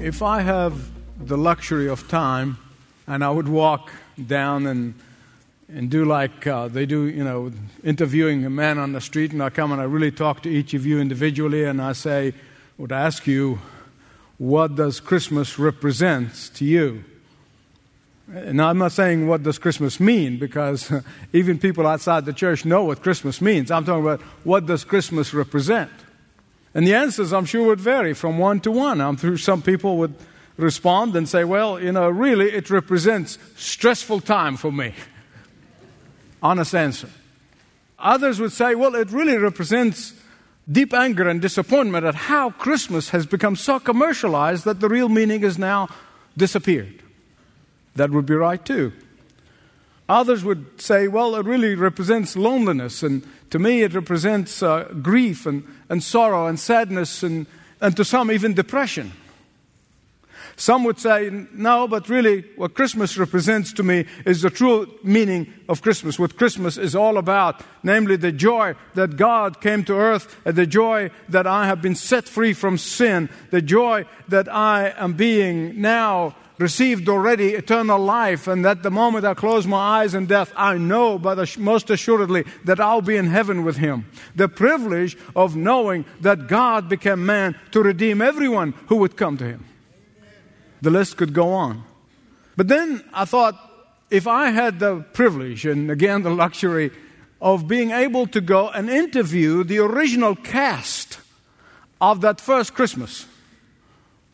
If I have the luxury of time, and I would walk down and and do like uh, they do, you know, interviewing a man on the street, and I come and I really talk to each of you individually, and I say, would ask you, what does Christmas represent to you? Now, I'm not saying what does Christmas mean, because even people outside the church know what Christmas means. I'm talking about what does Christmas represent? And the answers, I'm sure, would vary from one to one. I'm sure some people would respond and say, well, you know, really, it represents stressful time for me. Honest answer. Others would say, well, it really represents deep anger and disappointment at how Christmas has become so commercialized that the real meaning has now disappeared. That would be right too. Others would say, well, it really represents loneliness, and to me it represents uh, grief and, and sorrow and sadness, and, and to some even depression. Some would say, no, but really, what Christmas represents to me is the true meaning of Christmas, what Christmas is all about, namely the joy that God came to earth, and the joy that I have been set free from sin, the joy that I am being now received already eternal life, and that the moment I close my eyes in death, I know but most assuredly that I'll be in heaven with Him. The privilege of knowing that God became man to redeem everyone who would come to Him. The list could go on. But then I thought, if I had the privilege and again the luxury of being able to go and interview the original cast of that first Christmas.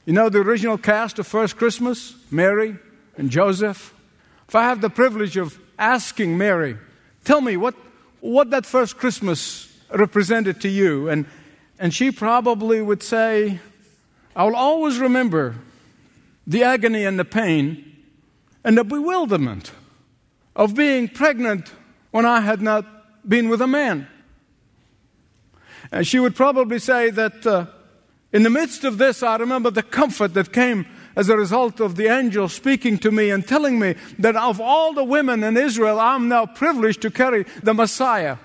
You know the original cast of First Christmas? Mary and Joseph. If I have the privilege of asking Mary, tell me what, what that first Christmas represented to you, and, and she probably would say, I will always remember the agony and the pain and the bewilderment of being pregnant when I had not been with a man. And she would probably say that uh, in the midst of this, I remember the comfort that came as a result of the angel speaking to me and telling me that of all the women in Israel, I'm now privileged to carry the Messiah.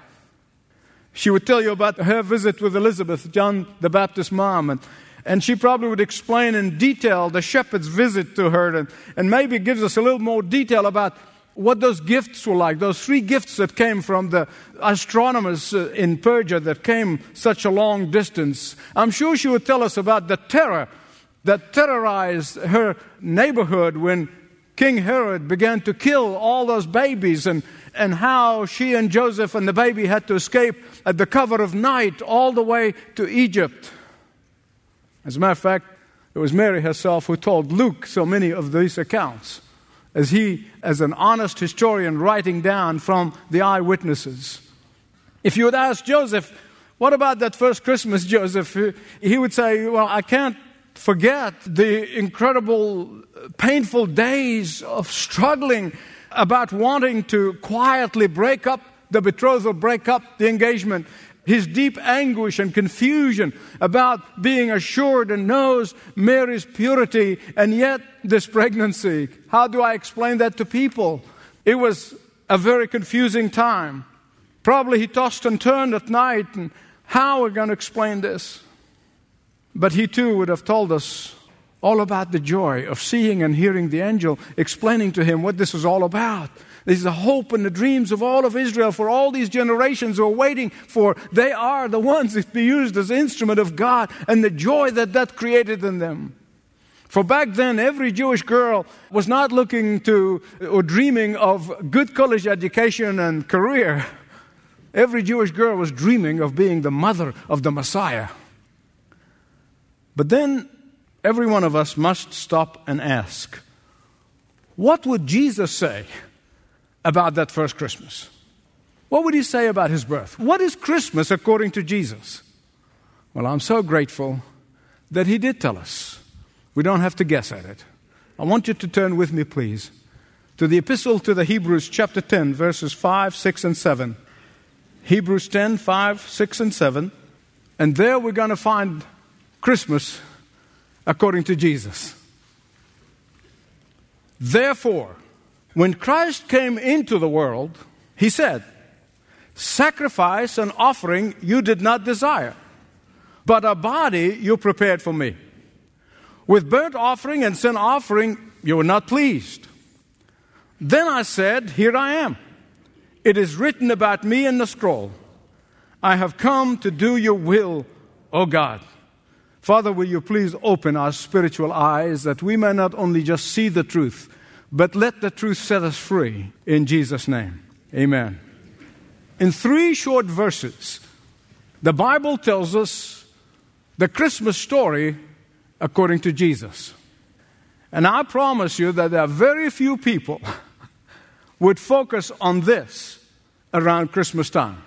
She would tell you about her visit with Elizabeth, John the Baptist's mom, and and she probably would explain in detail the shepherd's visit to her and, and maybe gives us a little more detail about what those gifts were like, those three gifts that came from the astronomers uh, in Persia that came such a long distance. I'm sure she would tell us about the terror that terrorized her neighborhood when King Herod began to kill all those babies and, and how she and Joseph and the baby had to escape at the cover of night all the way to Egypt. As a matter of fact, it was Mary herself who told Luke so many of these accounts, as he, as an honest historian, writing down from the eyewitnesses. If you would ask Joseph, what about that first Christmas, Joseph? He would say, Well, I can't forget the incredible, painful days of struggling about wanting to quietly break up the betrothal, break up the engagement his deep anguish and confusion about being assured and knows Mary's purity and yet this pregnancy. How do I explain that to people? It was a very confusing time. Probably he tossed and turned at night, and how are we going to explain this? But he too would have told us all about the joy of seeing and hearing the angel explaining to him what this was all about. This is the hope and the dreams of all of Israel for all these generations who are waiting for. They are the ones to be used as instrument of God and the joy that that created in them. For back then, every Jewish girl was not looking to or dreaming of good college education and career. Every Jewish girl was dreaming of being the mother of the Messiah. But then, every one of us must stop and ask what would Jesus say about that first Christmas? What would he say about his birth? What is Christmas according to Jesus? Well, I'm so grateful that He did tell us. We don't have to guess at it. I want you to turn with me, please, to the Epistle to the Hebrews, chapter 10, verses 5, 6, and 7. Hebrews 10, 5, 6, and 7. And there we're going to find Christmas according to Jesus. Therefore, when Christ came into the world, he said, Sacrifice and offering you did not desire, but a body you prepared for me. With burnt offering and sin offering you were not pleased. Then I said, Here I am. It is written about me in the scroll. I have come to do your will, O God. Father, will you please open our spiritual eyes that we may not only just see the truth, but let the truth set us free in Jesus' name. Amen. In three short verses, the Bible tells us the Christmas story according to Jesus. And I promise you that there are very few people would focus on this around Christmas time.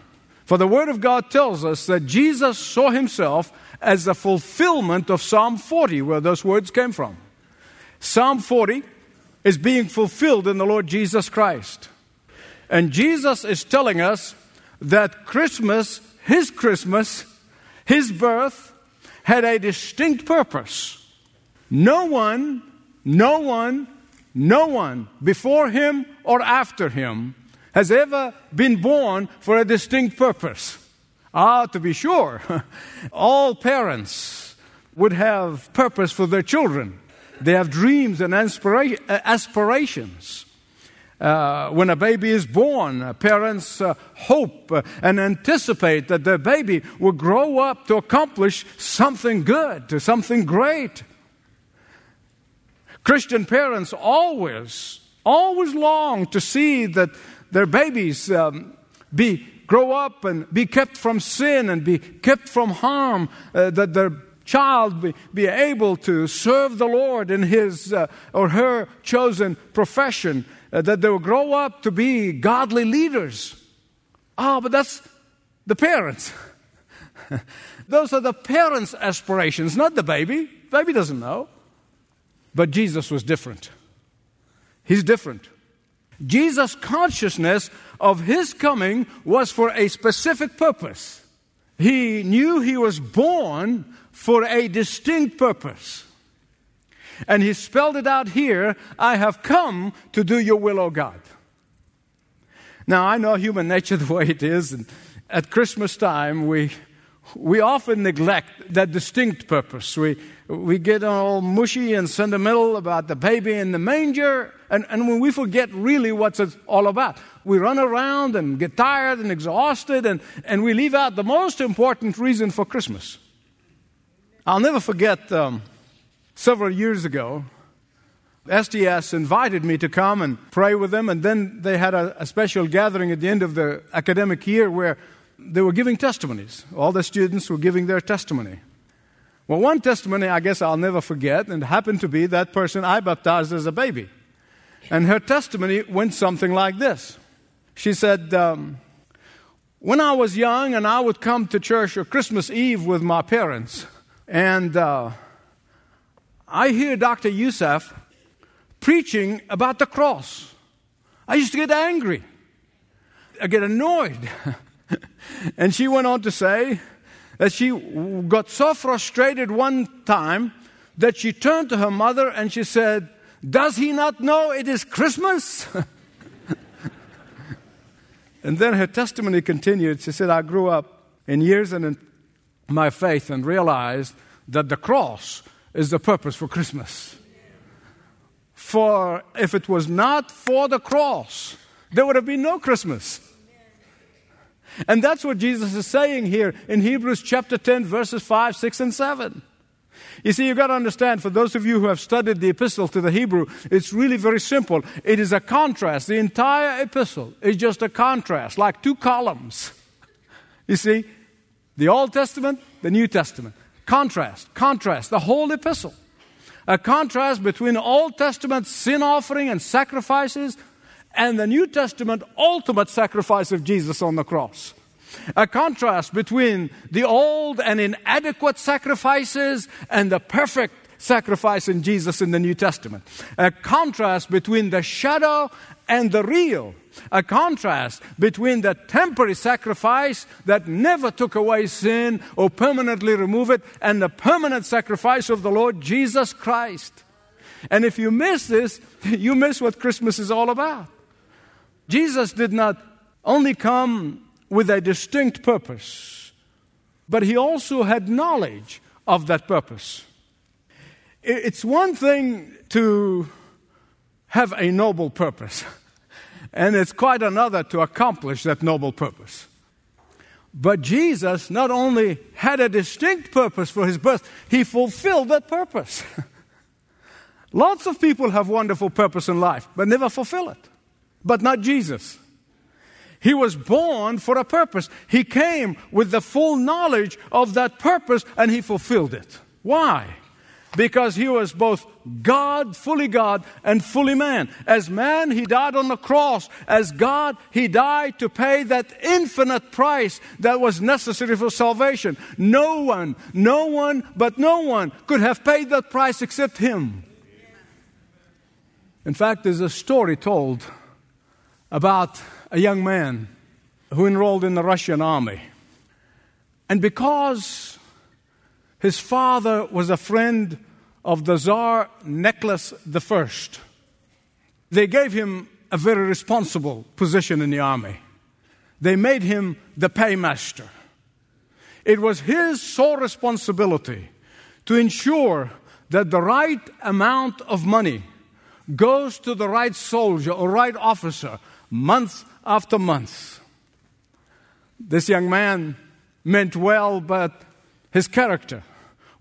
For the Word of God tells us that Jesus saw himself as the fulfillment of Psalm 40, where those words came from. Psalm 40 is being fulfilled in the Lord Jesus Christ. And Jesus is telling us that Christmas, His Christmas, His birth, had a distinct purpose. No one, no one, no one before Him or after Him has ever been born for a distinct purpose. Ah, to be sure, all parents would have purpose for their children. They have dreams and aspira- aspirations. Uh, when a baby is born, uh, parents uh, hope uh, and anticipate that their baby will grow up to accomplish something good, to something great. Christian parents always, always long to see that their babies um, be grow up and be kept from sin and be kept from harm, uh, that their child be, be able to serve the Lord in his uh, or her chosen profession, uh, that they will grow up to be godly leaders. Ah, oh, but that's the parents. Those are the parents' aspirations, not the baby. Baby doesn't know. But Jesus was different. He's different. Jesus' consciousness of his coming was for a specific purpose. He knew he was born for a distinct purpose. And he spelled it out here I have come to do your will, O God. Now, I know human nature the way it is, and at Christmas time, we, we often neglect that distinct purpose. We, we get all mushy and sentimental about the baby in the manger, and, and when we forget really what it's all about. We run around and get tired and exhausted, and, and we leave out the most important reason for Christmas. I'll never forget um, several years ago, SDS invited me to come and pray with them, and then they had a, a special gathering at the end of the academic year where they were giving testimonies. All the students were giving their testimony. Well, one testimony I guess I'll never forget, and happened to be that person I baptized as a baby. And her testimony went something like this She said, um, When I was young and I would come to church on Christmas Eve with my parents, and uh, I hear Dr. Youssef preaching about the cross. I used to get angry. I get annoyed. and she went on to say that she got so frustrated one time that she turned to her mother and she said, Does he not know it is Christmas? and then her testimony continued. She said, I grew up in years and in my faith and realized that the cross is the purpose for Christmas. For if it was not for the cross, there would have been no Christmas. And that's what Jesus is saying here in Hebrews chapter 10, verses 5, 6, and 7. You see, you've got to understand, for those of you who have studied the epistle to the Hebrew, it's really very simple. It is a contrast. The entire epistle is just a contrast, like two columns. You see, the Old Testament, the New Testament. Contrast, contrast, the whole epistle. A contrast between Old Testament sin offering and sacrifices and the New Testament ultimate sacrifice of Jesus on the cross. A contrast between the old and inadequate sacrifices and the perfect sacrifice in Jesus in the New Testament. A contrast between the shadow and the real. A contrast between the temporary sacrifice that never took away sin or permanently remove it and the permanent sacrifice of the Lord Jesus Christ. And if you miss this, you miss what Christmas is all about. Jesus did not only come with a distinct purpose, but he also had knowledge of that purpose. It's one thing to have a noble purpose, and it's quite another to accomplish that noble purpose. But Jesus not only had a distinct purpose for his birth, he fulfilled that purpose. Lots of people have wonderful purpose in life, but never fulfill it. But not Jesus. He was born for a purpose. He came with the full knowledge of that purpose and he fulfilled it. Why? Because he was both God, fully God, and fully man. As man, he died on the cross. As God, he died to pay that infinite price that was necessary for salvation. No one, no one, but no one could have paid that price except him. In fact, there's a story told about a young man who enrolled in the Russian army. And because his father was a friend of the Tsar Nicholas I. They gave him a very responsible position in the army. They made him the paymaster. It was his sole responsibility to ensure that the right amount of money goes to the right soldier or right officer month after month. This young man meant well, but his character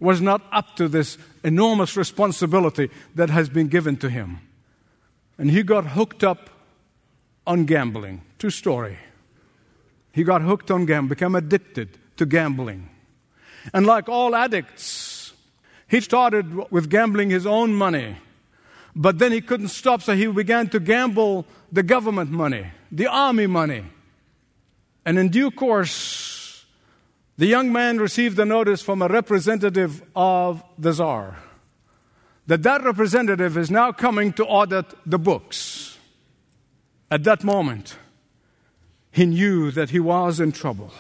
was not up to this enormous responsibility that has been given to him. And he got hooked up on gambling. True story. He got hooked on gambling, became addicted to gambling. And like all addicts, he started with gambling his own money. But then he couldn't stop, so he began to gamble the government money, the army money. And in due course, the young man received a notice from a representative of the Tsar that that representative is now coming to audit the books. At that moment, he knew that he was in trouble.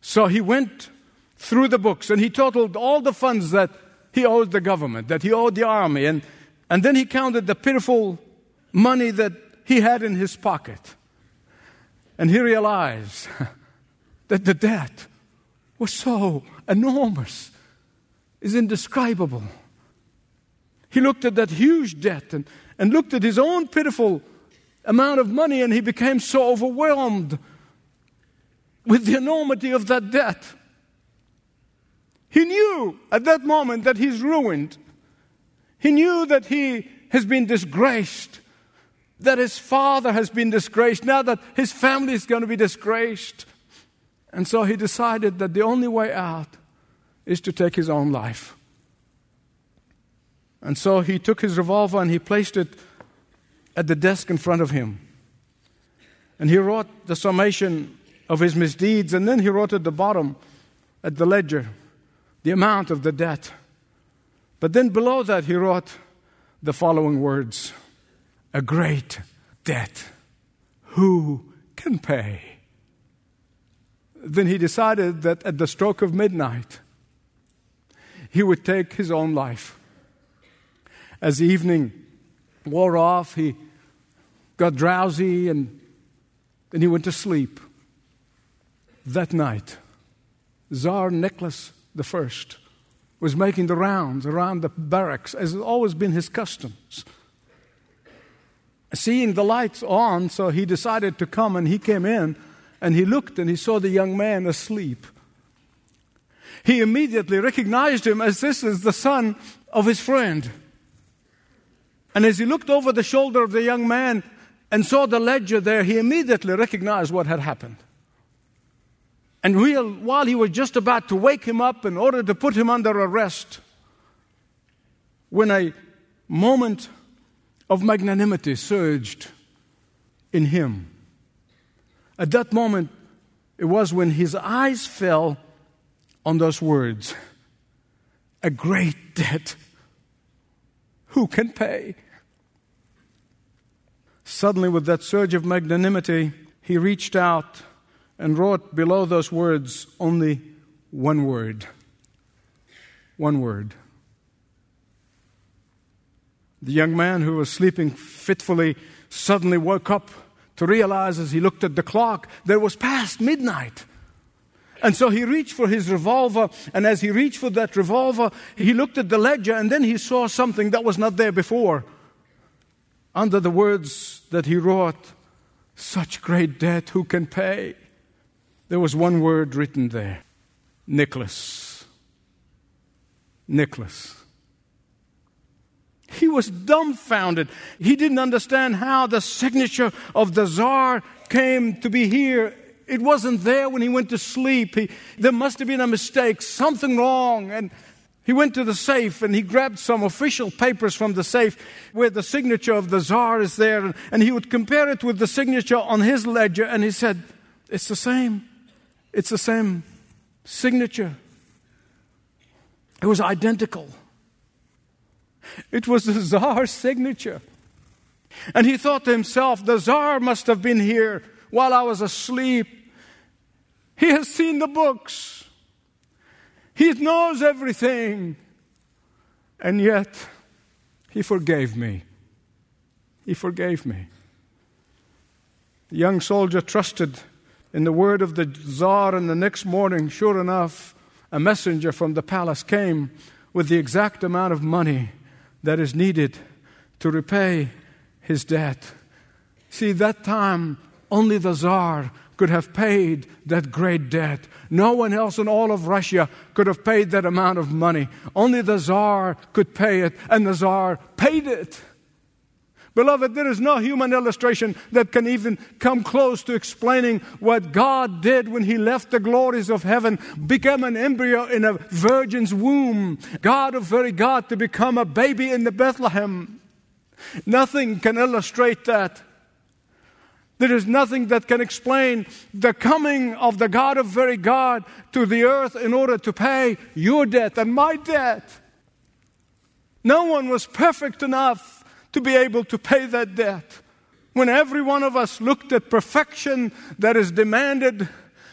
So he went through the books and he totaled all the funds that he owed the government, that he owed the army, and, and then he counted the pitiful money that he had in his pocket. And he realized that the debt was so enormous, is indescribable. He looked at that huge debt and, and looked at his own pitiful amount of money, and he became so overwhelmed with the enormity of that debt. He knew at that moment that he's ruined. He knew that he has been disgraced, that his father has been disgraced, now that his family is going to be disgraced. And so he decided that the only way out is to take his own life. And so he took his revolver and he placed it at the desk in front of him. And he wrote the summation of his misdeeds, and then he wrote at the bottom, at the ledger, the amount of the debt. But then below that, he wrote the following words A great debt. Who can pay? Then he decided that at the stroke of midnight, he would take his own life. As evening wore off, he got drowsy and then he went to sleep. That night, Tsar Nicholas I was making the rounds around the barracks, as has always been his customs. Seeing the lights on, so he decided to come and he came in and he looked and he saw the young man asleep. He immediately recognized him as this is the son of his friend. And as he looked over the shoulder of the young man and saw the ledger there, he immediately recognized what had happened. And while he was just about to wake him up in order to put him under arrest, when a moment of magnanimity surged in him, at that moment, It was when his eyes fell on those words a great debt. Who can pay? Suddenly, with that surge of magnanimity, he reached out and wrote below those words only one word. One word. The young man who was sleeping fitfully suddenly woke up to realize as he looked at the clock there was past midnight. And so he reached for his revolver, and as he reached for that revolver, he looked at the ledger, and then he saw something that was not there before. Under the words that he wrote, Such great debt, who can pay? There was one word written there Nicholas. Nicholas. He was dumbfounded. He didn't understand how the signature of the czar came to be here. It wasn't there when he went to sleep. He, there must have been a mistake, something wrong. And he went to the safe and he grabbed some official papers from the safe where the signature of the czar is there. And, and he would compare it with the signature on his ledger. And he said, It's the same. It's the same signature. It was identical. It was the czar's signature. And he thought to himself, the czar must have been here while I was asleep. He has seen the books, he knows everything. And yet, he forgave me. He forgave me. The young soldier trusted in the word of the czar, and the next morning, sure enough, a messenger from the palace came with the exact amount of money that is needed to repay his debt. See, that time, only the Tsar could have paid that great debt. No one else in all of Russia could have paid that amount of money. Only the Tsar could pay it, and the Tsar paid it. Beloved, there is no human illustration that can even come close to explaining what God did when He left the glories of heaven, became an embryo in a virgin's womb, God of very God to become a baby in the Bethlehem. Nothing can illustrate that. There is nothing that can explain the coming of the God of very God to the earth in order to pay your debt and my debt. No one was perfect enough to be able to pay that debt. When every one of us looked at perfection that is demanded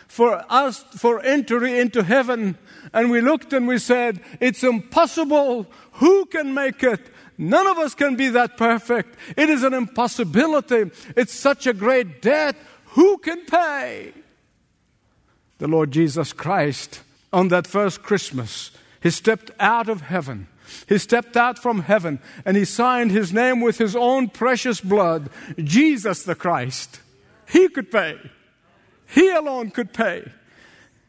for us for entry into heaven, and we looked and we said, It's impossible. Who can make it? None of us can be that perfect. It is an impossibility. It's such a great debt. Who can pay? The Lord Jesus Christ, on that first Christmas, He stepped out of heaven he stepped out from heaven and he signed his name with his own precious blood, Jesus the Christ. He could pay. He alone could pay.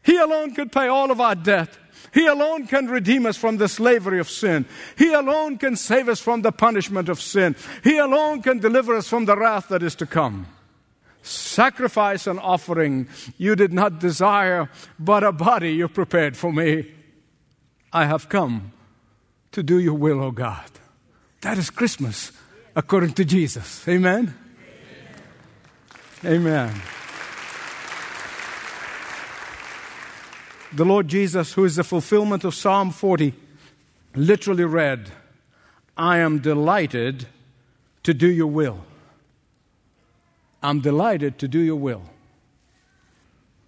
He alone could pay all of our debt. He alone can redeem us from the slavery of sin. He alone can save us from the punishment of sin. He alone can deliver us from the wrath that is to come. Sacrifice and offering you did not desire, but a body you prepared for me. I have come to do your will, O oh God. That is Christmas according to Jesus. Amen? Amen. Amen. The Lord Jesus, who is the fulfillment of Psalm 40, literally read, I am delighted to do your will. I'm delighted to do your will.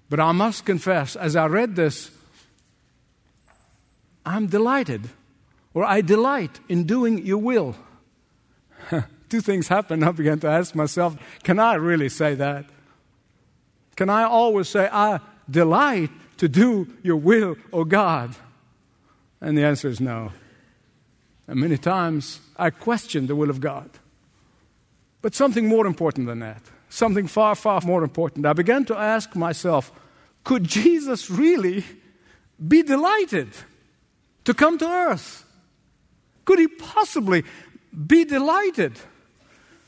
But I must confess, as I read this, I'm delighted or I delight in doing your will. Two things happened. I began to ask myself, can I really say that? Can I always say, I delight to do your will, O God? And the answer is no. And many times I question the will of God. But something more important than that, something far, far more important. I began to ask myself, could Jesus really be delighted to come to earth? Could he possibly be delighted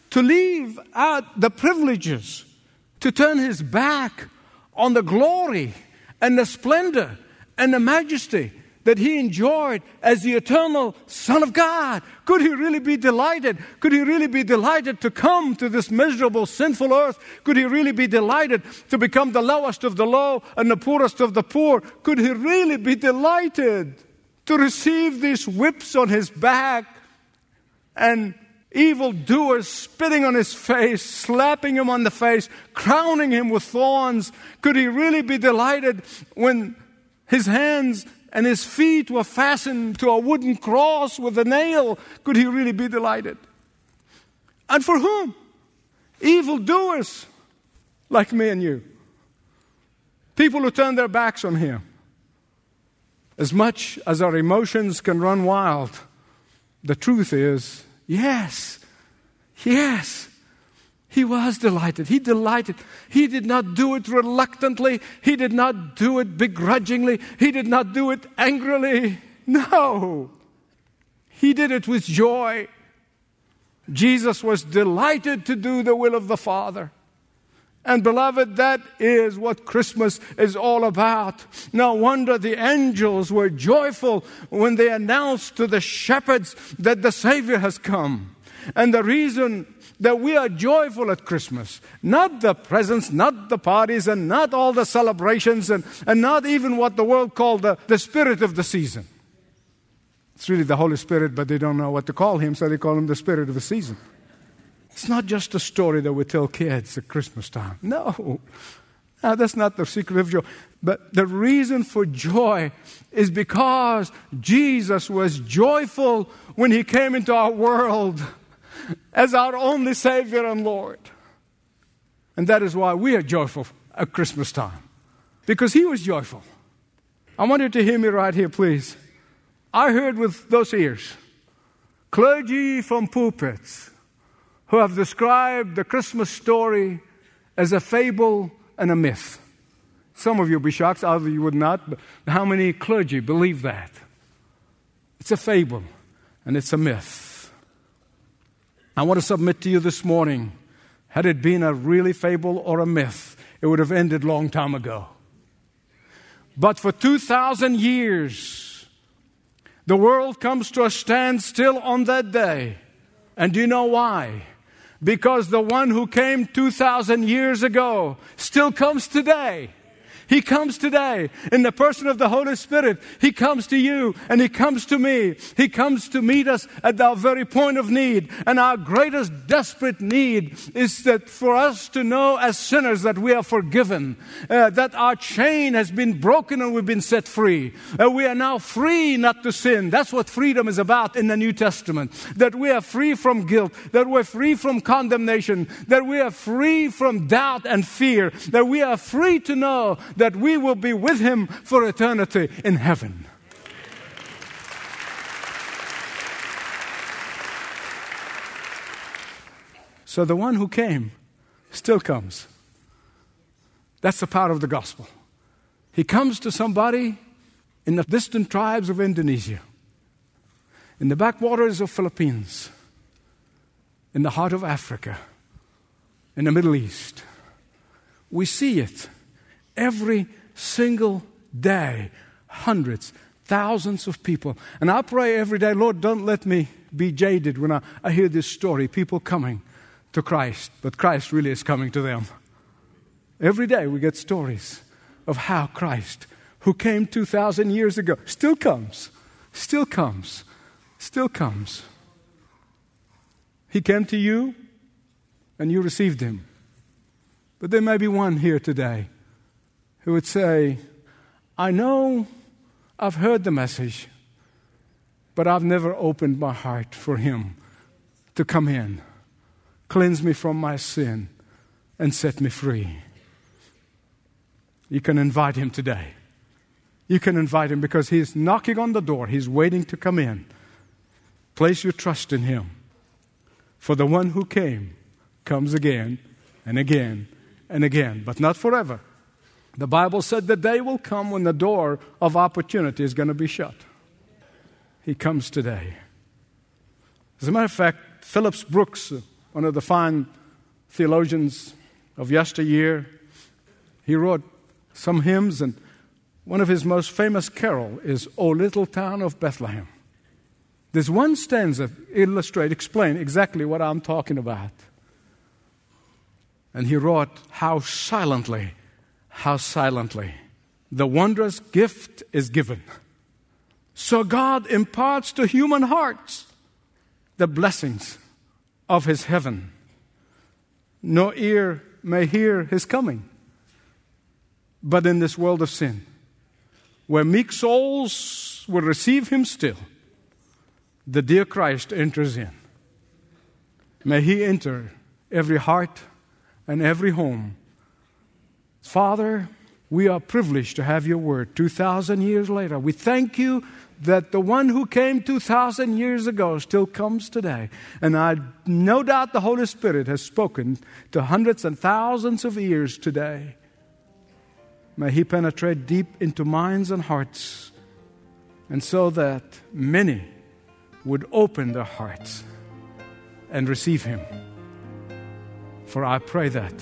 to leave out the privileges, to turn his back on the glory and the splendor and the majesty that he enjoyed as the eternal Son of God. Could he really be delighted? Could he really be delighted to come to this miserable, sinful earth? Could he really be delighted to become the lowest of the low and the poorest of the poor? Could he really be delighted to receive these whips on his back and evil doers spitting on his face, slapping him on the face, crowning him with thorns? Could he really be delighted when his hands and his feet were fastened to a wooden cross with a nail, could he really be delighted? And for whom? Evildoers like me and you. People who turn their backs on him. As much as our emotions can run wild, the truth is yes, yes, he was delighted. He delighted. He did not do it reluctantly. He did not do it begrudgingly. He did not do it angrily. No. He did it with joy. Jesus was delighted to do the will of the Father. And beloved, that is what Christmas is all about. No wonder the angels were joyful when they announced to the shepherds that the Savior has come. And the reason that we are joyful at Christmas. Not the presents, not the parties, and not all the celebrations, and, and not even what the world called the, the spirit of the season. It's really the Holy Spirit, but they don't know what to call him, so they call him the spirit of the season. It's not just a story that we tell kids at Christmas time. No. that's not the secret of joy. But the reason for joy is because Jesus was joyful when he came into our world as our only Savior and Lord. And that is why we are joyful at Christmas time, because He was joyful. I want you to hear me right here, please. I heard with those ears clergy from pulpits who have described the Christmas story as a fable and a myth. Some of you will be shocked, others you would not, but how many clergy believe that? It's a fable and it's a myth. I want to submit to you this morning had it been a really fable or a myth, it would have ended long time ago. But for 2,000 years, the world comes to a standstill on that day. And do you know why? Because the one who came 2,000 years ago still comes today. He comes today in the person of the Holy Spirit. He comes to you and He comes to me. He comes to meet us at our very point of need. And our greatest desperate need is that for us to know as sinners that we are forgiven, uh, that our chain has been broken and we've been set free. Uh, we are now free not to sin. That's what freedom is about in the New Testament. That we are free from guilt, that we're free from condemnation, that we are free from doubt and fear, that we are free to know that we will be with him for eternity in heaven. So the one who came still comes. That's the power of the gospel. He comes to somebody in the distant tribes of Indonesia, in the backwaters of Philippines, in the heart of Africa, in the Middle East. We see it every single day. Hundreds, thousands of people. And I pray every day, Lord, don't let me be jaded when I, I hear this story people coming to Christ, but Christ really is coming to them. Every day we get stories of how Christ, who came 2,000 years ago, still comes, still comes, still comes. He came to you and you received him. But there may be one here today who would say, I know I've heard the message, but I've never opened my heart for Him to come in, cleanse me from my sin, and set me free. You can invite Him today. You can invite Him because He's knocking on the door, He's waiting to come in. Place your trust in Him. For the one who came comes again and again and again, but not forever. The Bible said the day will come when the door of opportunity is going to be shut. He comes today. As a matter of fact, Phillips Brooks, one of the fine theologians of yesteryear, he wrote some hymns, and one of his most famous carol is O Little Town of Bethlehem. There's one stanza illustrate, explain exactly what I'm talking about. And he wrote, How silently, how silently the wondrous gift is given. So God imparts to human hearts the blessings of his heaven. No ear may hear his coming, but in this world of sin, where meek souls will receive him still, the dear Christ enters in. May he enter every heart and every home. Father, we are privileged to have your word 2,000 years later. We thank you that the one who came 2,000 years ago still comes today. And I no doubt the Holy Spirit has spoken to hundreds and thousands of ears today. May he penetrate deep into minds and hearts, and so that many would open their hearts and receive him. For I pray that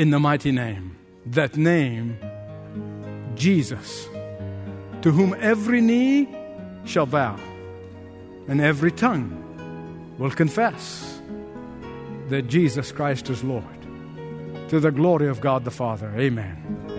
in the mighty name, that name, Jesus, to whom every knee shall bow and every tongue will confess that Jesus Christ is Lord. To the glory of God the Father. Amen.